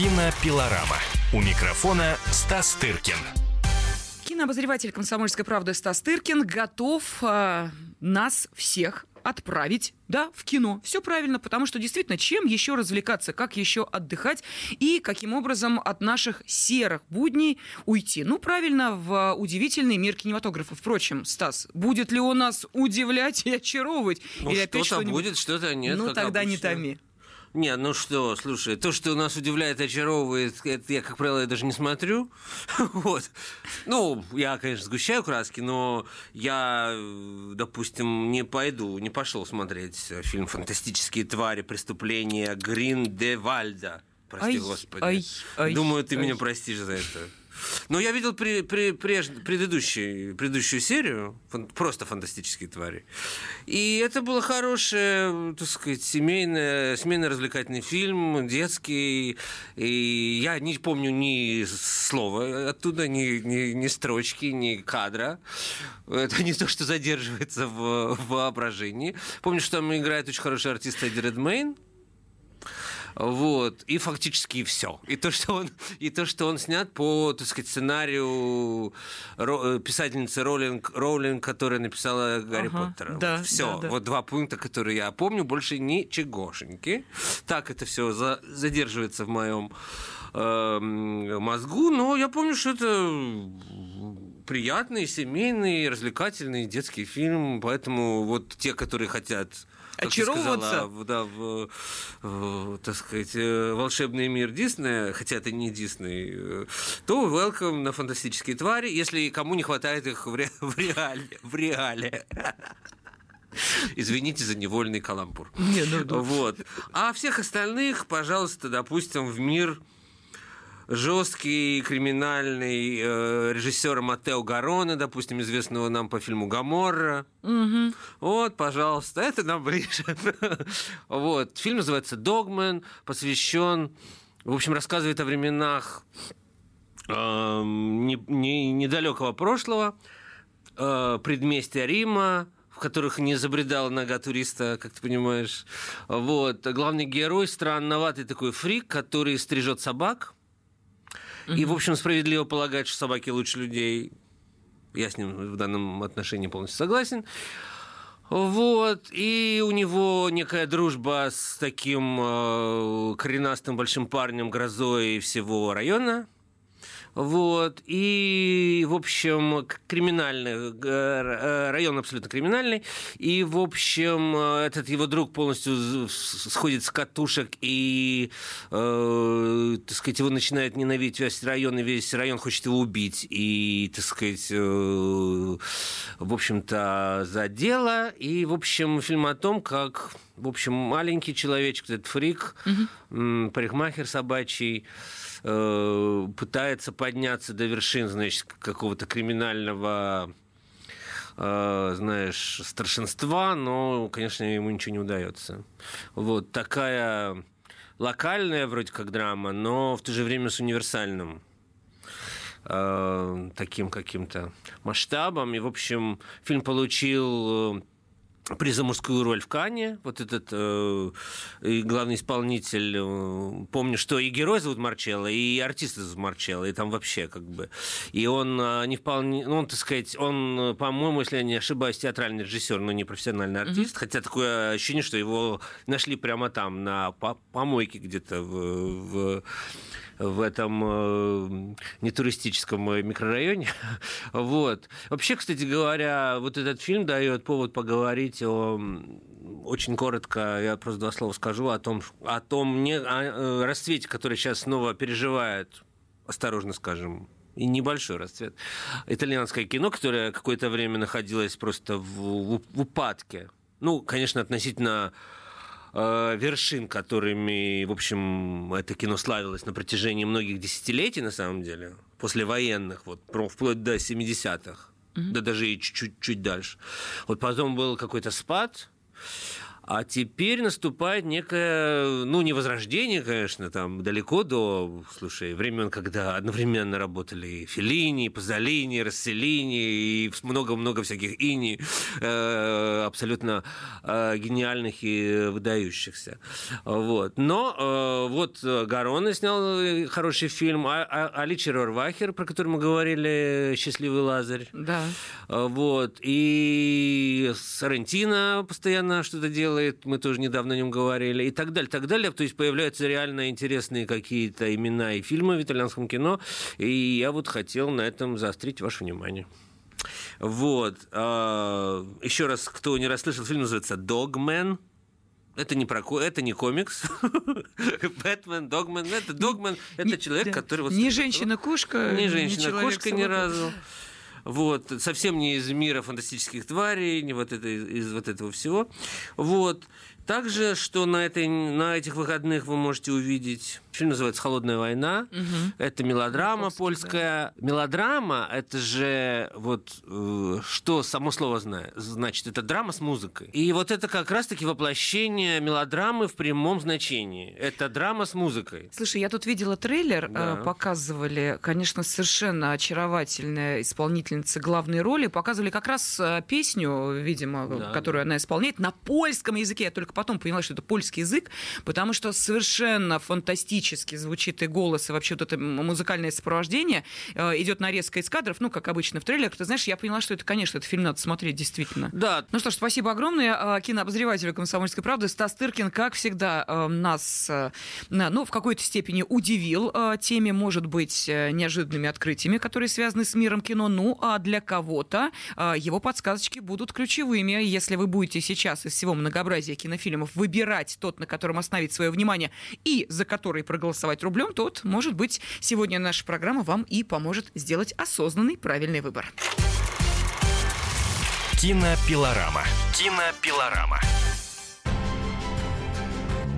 Кинопилорама. У микрофона Стас Тыркин. Кинообозреватель «Комсомольской правды» Стас Тыркин готов э, нас всех отправить, да, в кино. Все правильно, потому что действительно, чем еще развлекаться, как еще отдыхать и каким образом от наших серых будней уйти. Ну, правильно, в удивительный мир кинематографа. Впрочем, Стас, будет ли он нас удивлять и очаровывать? Ну, Или что-то что будет, что-то нет. Ну, тогда обычно. не томи. Не, ну что, слушай, то, что нас удивляет, очаровывает, это я, как правило, даже не смотрю. вот. Ну, я, конечно, сгущаю краски, но я, допустим, не пойду, не пошел смотреть фильм «Фантастические твари. Преступления Вальда». Прости, Ай, господи. ай, ай, Думаю, ты ай. меня простишь за это. Но я видел при, при, преж- предыдущий, предыдущую серию, фан- просто фантастические твари. И это был хороший, так сказать, семейный, семейно-развлекательный фильм, детский. И я не помню ни слова оттуда, ни, ни, ни строчки, ни кадра. Это не то, что задерживается в, в воображении. Помню, что там играет очень хороший артист Эдди Редмейн. Вот. И фактически все. И то, что он, и то, что он снят по, так сказать, сценарию э, писательницы Роулинг, Роулинг, которая написала Гарри Ага, Поттера. да, все. да, да. Вот два пункта, которые я помню, больше ничегошеньки. Так это все задерживается в моем эм, мозгу, но я помню, что это приятный, семейный, развлекательный детский фильм, поэтому вот те, которые хотят Очаровываться? сказала, да, в, в, так сказать, э, волшебный мир Диснея, хотя это не Дисней, э, то welcome на фантастические твари, если кому не хватает их в, ре- в реале. В реале. Извините за невольный каламбур. Не, ну, ну. Вот. А всех остальных, пожалуйста, допустим, в мир жесткий, криминальный э, режиссера Матео Гарона, допустим, известного нам по фильму «Гаморра». Вот, пожалуйста, это нам ближе. вот. Фильм называется «Догмен», посвящен, в общем, рассказывает о временах эм, не- не- недалекого прошлого, э, предместья Рима, в которых не забредала нога туриста, как ты понимаешь. Вот. Главный герой странноватый такой фрик, который стрижет собак. И, в общем, справедливо полагает, что собаки лучше людей. Я с ним в данном отношении полностью согласен. Вот, и у него некая дружба с таким э, коренастым большим парнем, грозой всего района. Вот, и, в общем, криминальный, э, район абсолютно криминальный, и, в общем, э, этот его друг полностью сходит с катушек, и, э, так сказать, его начинает ненавидеть весь район, и весь район хочет его убить, и, так сказать, э, в общем-то, за дело, и, в общем, фильм о том, как, в общем, маленький человечек, этот фрик, м, парикмахер собачий, э, пытается подняться до вершин, значит, какого-то криминального э, знаешь, старшинства, но, конечно, ему ничего не удается. Вот такая локальная вроде как драма, но в то же время с универсальным э, таким каким-то масштабом. И, в общем, фильм получил э, приз за мужскую роль в Кане. Вот этот э, и главный исполнитель. э, помню, что и герой зовут Марчелло, и артиста зовут Марчелло, и там вообще как бы. И он э, не вполне, ну, он, так сказать, он, э, по-моему, если я не ошибаюсь, театральный режиссер, но не профессиональный артист. Хотя такое ощущение, что его нашли прямо там, на по- помойке где-то в, в в этом э, нетуристическом э, микрорайоне. Вот. Вообще, кстати говоря, вот этот фильм дает повод поговорить о очень коротко, я просто два слова скажу о том, о том не, о, э, расцвете, который сейчас снова переживает, осторожно скажем, и небольшой расцвет. Итальянское кино, которое какое-то время находилось просто в, в- в упадке. Ну, конечно, относительно э, вершин, которыми, в общем, это кино славилось на протяжении многих десятилетий, на самом деле, послевоенных, вот, вплоть до 70-х, да даже и чуть-чуть чуть дальше. Вот потом был какой-то спад, А теперь наступает некое, ну, не возрождение, конечно, там далеко до, слушай, времен, когда одновременно работали Феллини, Пазолини, Расселини и много-много всяких ини, э, абсолютно э, гениальных и выдающихся. Вот. Но э, вот Гарона снял хороший фильм, а, а, Али Черварвахер, про который мы говорили, «Счастливый Лазарь». Да. Вот. И Сарантино постоянно что-то делает, мы тоже недавно о нем говорили, и так далее, так далее. То есть появляются реально интересные какие-то имена и фильмы в итальянском кино, и я вот хотел на этом заострить ваше внимание. Вот. А, еще раз, кто не расслышал, фильм называется «Догмен». Это не про это не комикс. Бэтмен, Догмен. Это Догмен. Это человек, который... Вот, не женщина-кошка. Не женщина-кошка ни разу. Вот, совсем не из мира фантастических тварей, не вот это, из вот этого всего. Вот. Также, что на, этой, на этих выходных вы можете увидеть Фильм называется «Холодная война». Угу. Это мелодрама Московский, польская. Да. Мелодрама – это же вот э, что само слово знает, значит. Это драма с музыкой. И вот это как раз-таки воплощение мелодрамы в прямом значении. Это драма с музыкой. Слушай, я тут видела трейлер, э, да. э, показывали, конечно, совершенно очаровательная исполнительница главной роли. Показывали как раз э, песню, видимо, да. которую она исполняет на польском языке. Я только потом поняла, что это польский язык, потому что совершенно фантастически звучит и голос, и вообще вот это музыкальное сопровождение. Э, идет нарезка из кадров, ну, как обычно в трейлерах. Ты знаешь, я поняла, что это, конечно, этот фильм надо смотреть, действительно. Да. Ну что ж, спасибо огромное. Э, кинообозревателю «Комсомольской правды» Стас Тыркин, как всегда, э, нас, ну, в какой-то степени удивил теми, может быть, неожиданными открытиями, которые связаны с миром кино. Ну, а для кого-то его подсказочки будут ключевыми. Если вы будете сейчас из всего многообразия кинофильмов выбирать тот, на котором остановить свое внимание, и за который проголосовать рублем, тот, может быть, сегодня наша программа вам и поможет сделать осознанный правильный выбор. Кинопилорама. Кинопилорама.